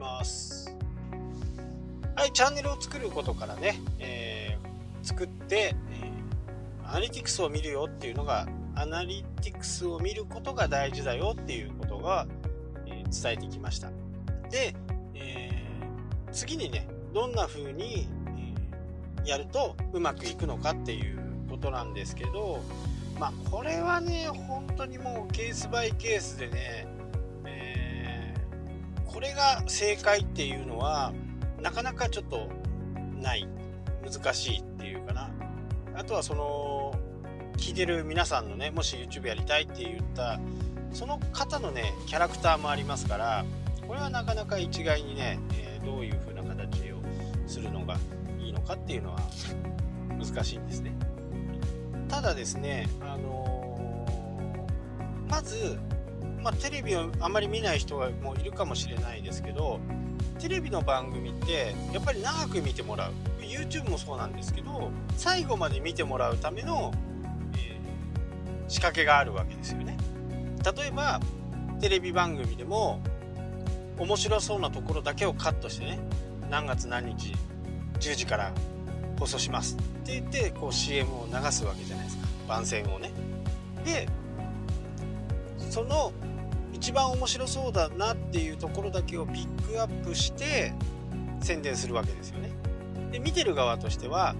ます。はいチャンネルを作ることからね、えー、作って、えー、アナリティクスを見るよっていうのがアナリティクスを見ることが大事だよっていうことが、えー、伝えてきました。で、え次にねどんな風に、えやるとうまくいくのかっていうことなんですけどまあこれはね本当にもうケースバイケースでね、これが正解っていうのはなかなかちょっとない難しいっていうかなあとはその聞いてる皆さんのねもし YouTube やりたいって言ったその方のねキャラクターもありますからこれはなかなか一概にね、えー、どういう風な形をするのがいいのかっていうのは難しいんですね。ただですね、あのー、まず、まあ、テレビをあまり見ない人がもういるかもしれないですけどテレビの番組ってやっぱり長く見てもらう。YouTube もそうなんですけど最後まで見てもらうための、えー、仕掛けがあるわけですよね。例えばテレビ番組でも面白そうなところだけをカットしてね何月何日10時から放送します。って言ってこう CM を流すわけじゃないですか。番宣をね。でその一番面白そうだなっていうところだけをピックアップして宣伝するわけですよね。で見てる側としては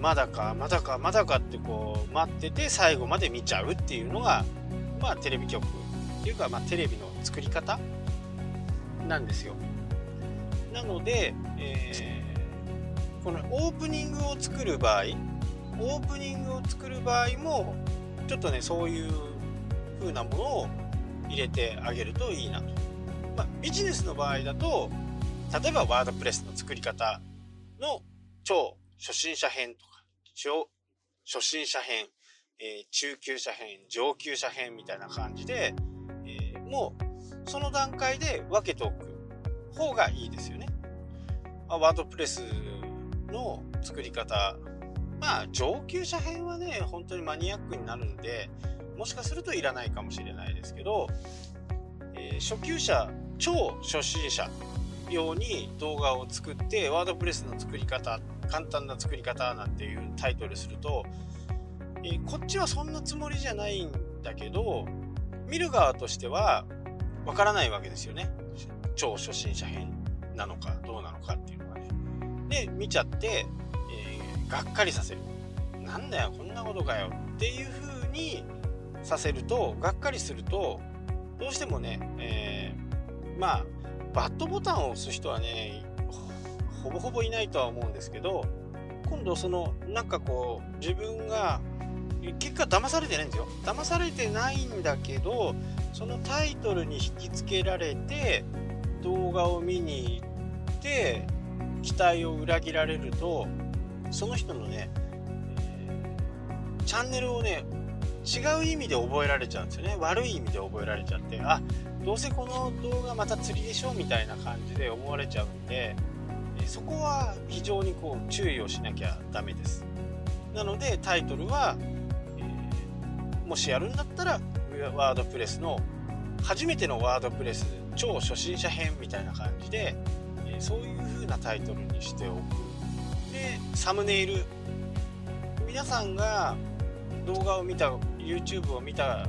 まだかまだかまだかってこう待ってて最後まで見ちゃうっていうのがまあテレビ局っていうかまあテレビの作り方なんですよ。なので、えーこのオープニングを作る場合オープニングを作る場合もちょっとねそういう風なものを入れてあげるといいなと、まあ、ビジネスの場合だと例えばワードプレスの作り方の超初心者編とか超初心者編、えー、中級者編上級者編みたいな感じで、えー、もうその段階で分けておく方がいいですよね。ワードプレスの作り方まあ上級者編はね本当にマニアックになるんでもしかするといらないかもしれないですけど、えー、初級者超初心者用に動画を作ってワードプレスの作り方簡単な作り方なんていうタイトルすると、えー、こっちはそんなつもりじゃないんだけど見る側としてはわからないわけですよね。超初心者編なのかどうなのかっていうのがね。で見ちゃって、えー、がっかりさせる。なんだよこんなことかよっていう風にさせるとがっかりするとどうしてもね、えー、まあバットボタンを押す人はねほぼほぼいないとは思うんですけど今度そのなんかこう自分が結果騙されてないんですよ。騙されてないんだけどそのタイトルに引きつけられて動画を見に行って期待を裏切られるとその人のね、えー、チャンネルをね違う意味で覚えられちゃうんですよね。悪い意味で覚えられちゃってあどうせこの動画また釣りでしょみたいな感じで思われちゃうんで、そこは非常にこう注意をしなきゃダメです。なのでタイトルは、えー、もしやるんだったらワードプレスの初めてのワードプレス超初心者編みたいな感じでえそういう風なタイトルにしておく。でサムネイル。皆さんが動画を見た YouTube を見た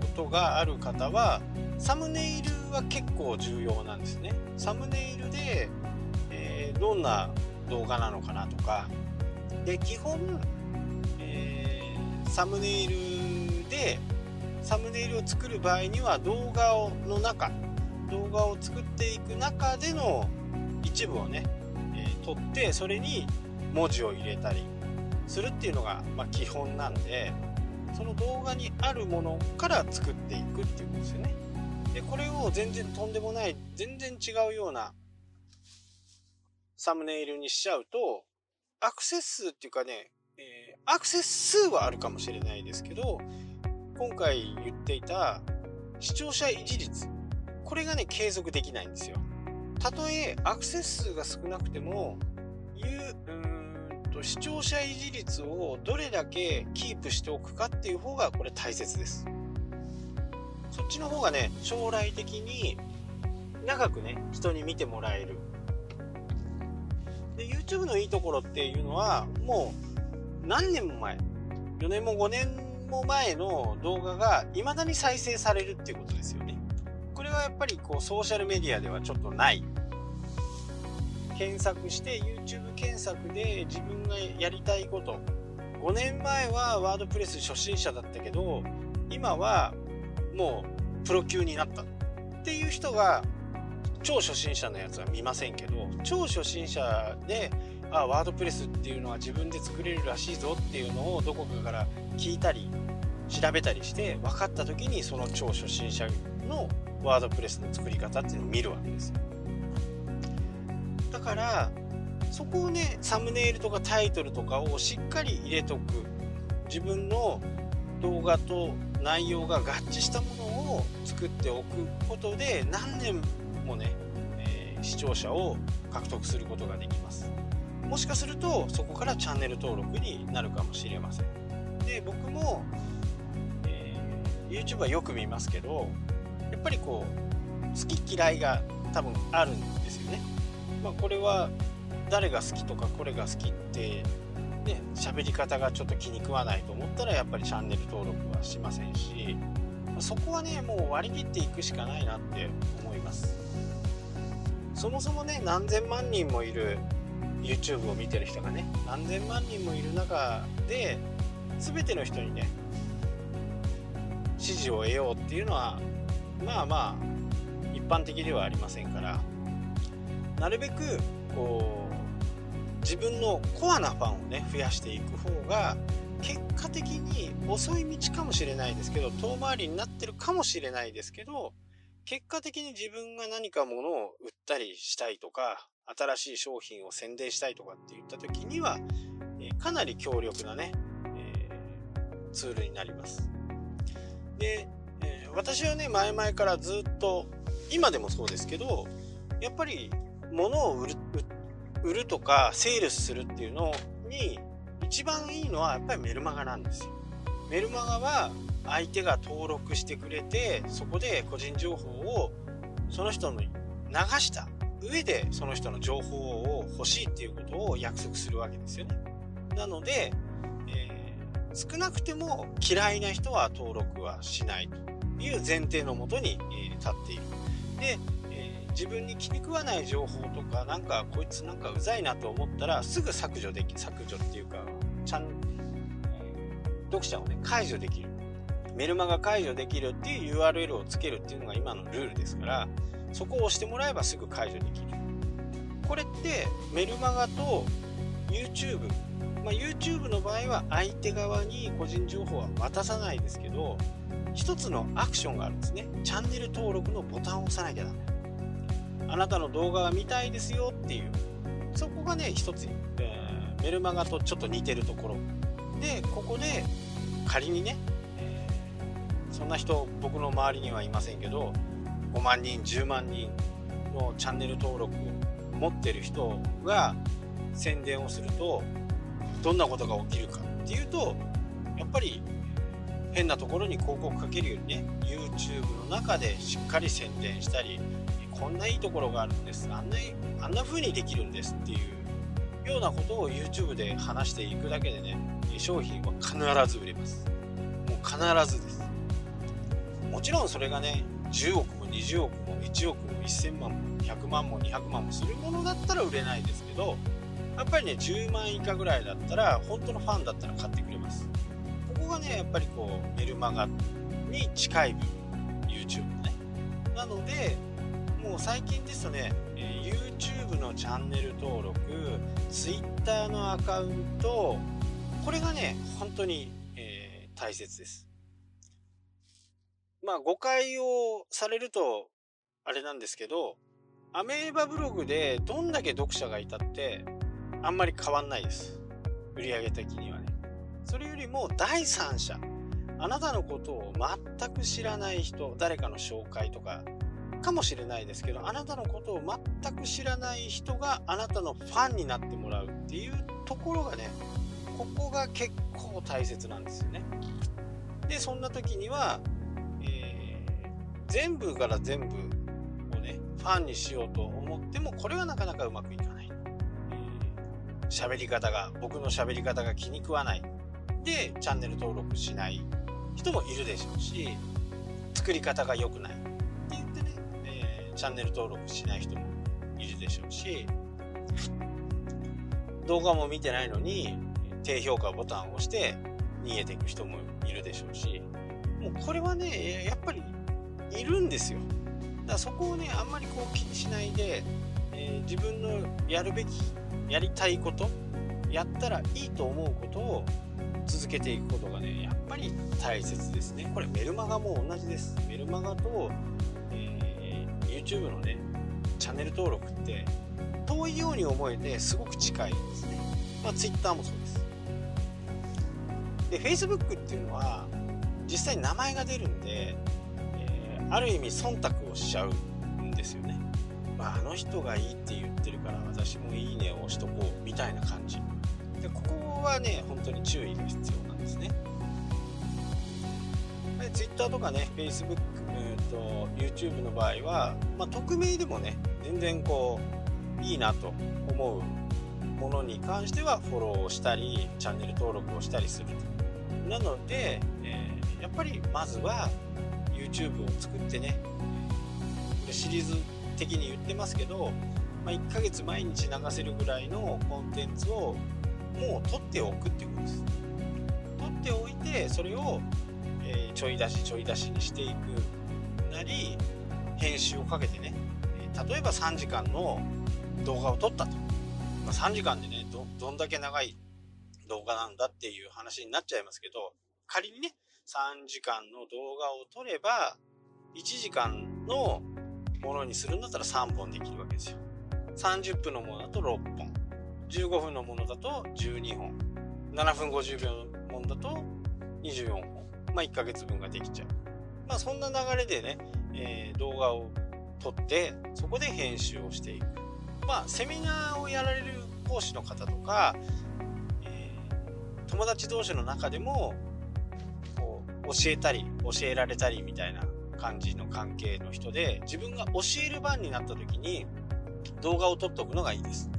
ことがある方はサムネイルは結構重要なんですね。サムネイルで、えー、どんな動画なのかなとか。で基本、えー、サムネイルでサムネイルを作る場合には動画をの中動画を作っていく中での一部をね、えー、取ってそれに文字を入れたりするっていうのが、まあ、基本なんでその動画にあるものから作っていくっていうことですよね。でこれを全然とんでもない全然違うようなサムネイルにしちゃうとアクセス数っていうかね、えー、アクセス数はあるかもしれないですけど今回言っていた視聴者維持率これがね継続できないんですよ。たとえアクセス数が少なくてもいううんと視聴者維持率をどれだけキープしておくかっていう方がこれ大切です。そっちの方がね将来的に長くね人に見てもらえる。で YouTube のいいところっていうのはもう何年も前4年も5年も前の動画が未だに再生されるっていうことですよね。これはやっぱりこうソーシャルメディアではちょっとない。検索して YouTube 検索で自分がやりたいこと。5年前はワードプレス初心者だったけど今はもうプロ級になった。っていう人が超初心者のやつは見ませんけど超初心者であワードプレスっていうのは自分で作れるらしいぞっていうのをどこかから聞いたり調べたりして分かった時にその超初心者のワードプレスの作り方っていうのを見るわけですよ。からそこをねサムネイルとかタイトルとかをしっかり入れとく。自分の動画と内容が合致したものを作っておくことで何年もね、えー、視聴者を獲得することができます。もしかするとそこからチャンネル登録になるかもしれません。で僕も、えー、YouTube はよく見ますけどやっぱりこう好き嫌いが多分あるんですよね、まあ、これは誰が好きとかこれが好きってね喋り方がちょっと気に食わないと思ったらやっぱりチャンネル登録はしませんしそこはねもう割り切っていくしかないなって思います。そもそもね何千万人もいる YouTube を見てる人がね何千万人もいる中で全ての人にね支持を得ようっていうのはまあまあ一般的ではありませんから。なるべくこう自分のコアなファンをね増やしていく方が結果的に遅い道かもしれないですけど遠回りになってるかもしれないですけど結果的に自分が何かものを売ったりしたいとか新しい商品を宣伝したいとかって言った時には、えかなり強力なね、えー、ツールになります。で、えー、私はね前々からずっと今でもそうですけどやっぱり物を売る売るとかセールスするっていうのに一番いいのはやっぱりメルマガなんですよ。メルマガは相手が登録してくれてそこで個人情報をその人に流した上でその人の情報を欲しいっていうことを約束するわけですよね。なので、えー、少なくても嫌いな人は登録はしないという前提のもとに、えー、立っている。で、自分に気に食わない情報とかなんかこいつなんかうざいなと思ったらすぐ削除でき削除っていうかちゃん、え読者をね解除できる。メルマガ解除できるっていう URL をつけるっていうのが今のルールですからそこを押してもらえばすぐ解除できる。これってメルマガと YouTube、まあ、YouTube の場合は相手側に個人情報は渡さないですけど一つのアクションがあるんですね。チャンネル登録のボタンを押さなきゃダメ。あなたの動画が見たいですよっていう。そこがね一つ、えー、メルマガとちょっと似てるところ。でここで仮にね、えー、そんな人僕の周りにはいませんけど5万人10万人のチャンネル登録を持ってる人が宣伝をするとどんなことが起きるかっていうとやっぱり変なところに広告かけるようにね YouTube の中でしっかり宣伝したりこんないいところがあるんです。あんなあんな風にできるんですっていうようなことを YouTube で話していくだけでね商品は必ず売れます。もう必ずです。もちろんそれがね10億も20億も1億も1000万も100万も200万もするものだったら売れないですけどやっぱりね10万以下ぐらいだったら本当のファンだったら買ってくれます。ここがねやっぱりこうメルマガに近い部分 YouTube ね。なので最近ですとね YouTube のチャンネル登録 Twitter のアカウントこれがね本当に、えー、大切です。まあ誤解をされるとあれなんですけどアメーバブログでどんだけ読者がいたってあんまり変わんないです。売上的にはね。それよりも第三者。あなたのことを全く知らない人誰かの紹介とかかもしれないですけどあなたのことを全く知らない人があなたのファンになってもらうっていうところがねここが結構大切なんですよね。でそんな時にはえ全部から全部をねファンにしようと思ってもこれはなかなかうまくいかない。喋、えー、り方が僕の喋り方が気に食わない。でチャンネル登録しない人もいるでしょうし作り方が良くない、チャンネル登録しない人もいるでしょうし動画も見てないのに低評価ボタンを押して逃げていく人もいるでしょうしもうこれはねやっぱりいるんですよ。だからそこをねあんまりこう気にしないで、えー、自分のやるべきやりたいことやったらいいと思うことを続けていくことがねやっぱり大切ですね。これメルマガも同じです。メルマガと、YouTube のねチャンネル登録って遠いように思えてすごく近いですね、まあ、Twitter もそうです。で Facebook っていうのは実際に名前が出るんで、えー、ある意味忖度をしちゃうんですよね、まあ、あの人がいいって言ってるから私もいいねを押しとこうみたいな感じ。でここはね本当に注意が必要なんですね。で Twitter とかね Facebook と YouTube の場合は、まあ、匿名でもね全然こういいなと思うものに関してはフォローをしたりチャンネル登録をしたりすると。なので、えー、やっぱりまずは YouTube を作ってねシリーズ的に言ってますけど、まあ、1ヶ月毎日流せるぐらいのコンテンツをもう取っておくっていうことです。取っておいてそれを、ちょい出しちょい出しにしていくなり編集をかけてね、例えば3時間の動画を撮ったと、まあ、3時間でねどんだけ長い動画なんだっていう話になっちゃいますけど仮にね3時間の動画を撮れば1時間のものにするんだったら3本できるわけですよ。30分のものだと6本。15分のものだと12本。7分50秒のものだと24本。まあ1ヶ月分ができちゃう。まあそんな流れでね、えー、動画を撮ってそこで編集をしていく。まあセミナーをやられる講師の方とか、えー、友達同士の中でもこう教えたり教えられたりみたいな感じの関係の人で自分が教える番になった時に動画を撮っておくのがいいです。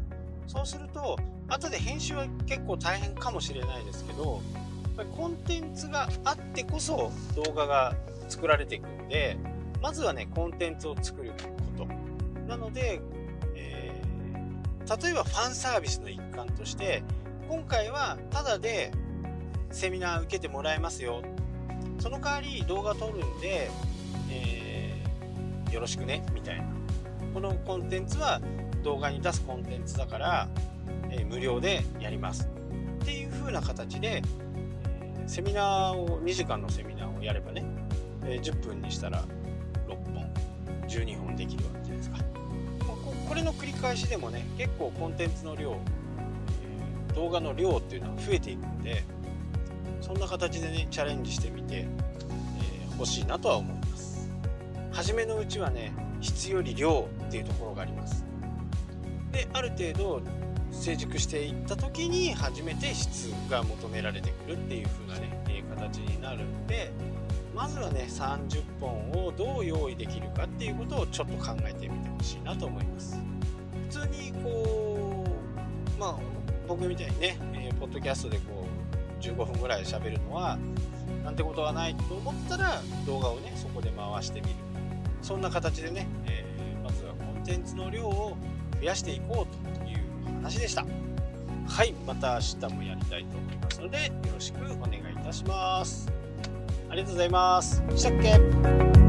そうすると後で編集は結構大変かもしれないですけどぱりコンテンツがあってこそ動画が作られていくのでまずはねコンテンツを作ること。なので、えー、例えばファンサービスの一環として今回はタダでセミナー受けてもらえますよ。その代わり動画撮るんで、えー、よろしくねみたいな。このコンテンツは動画に出すコンテンツだから、えー、無料でやります。っていう風な形で、セミナーを2時間のセミナーをやればね、えー、10分にしたら6本12本できるわけじゃないですか、まあ、これの繰り返しでもね結構コンテンツの量、え動画の量っていうのは増えていくんでそんな形でねチャレンジしてみて、え欲しいなとは思います。初めのうちはね質より量っていうところがあります。である程度成熟していった時に初めて質が求められてくるっていう風なね、え形になるんでまずはね30本をどう用意できるかっていうことをちょっと考えてみてほしいなと思います。普通にこうまあ僕みたいにね、えー、ポッドキャストでこう15分ぐらい喋るのはなんてことはないと思ったら動画をねそこで回してみる。そんな形でね、えー、まずはコンテンツの量を増やしていこうという話でした。はいまた明日もやりたいと思いますのでよろしくお願いいたします。ありがとうございます。したっけ？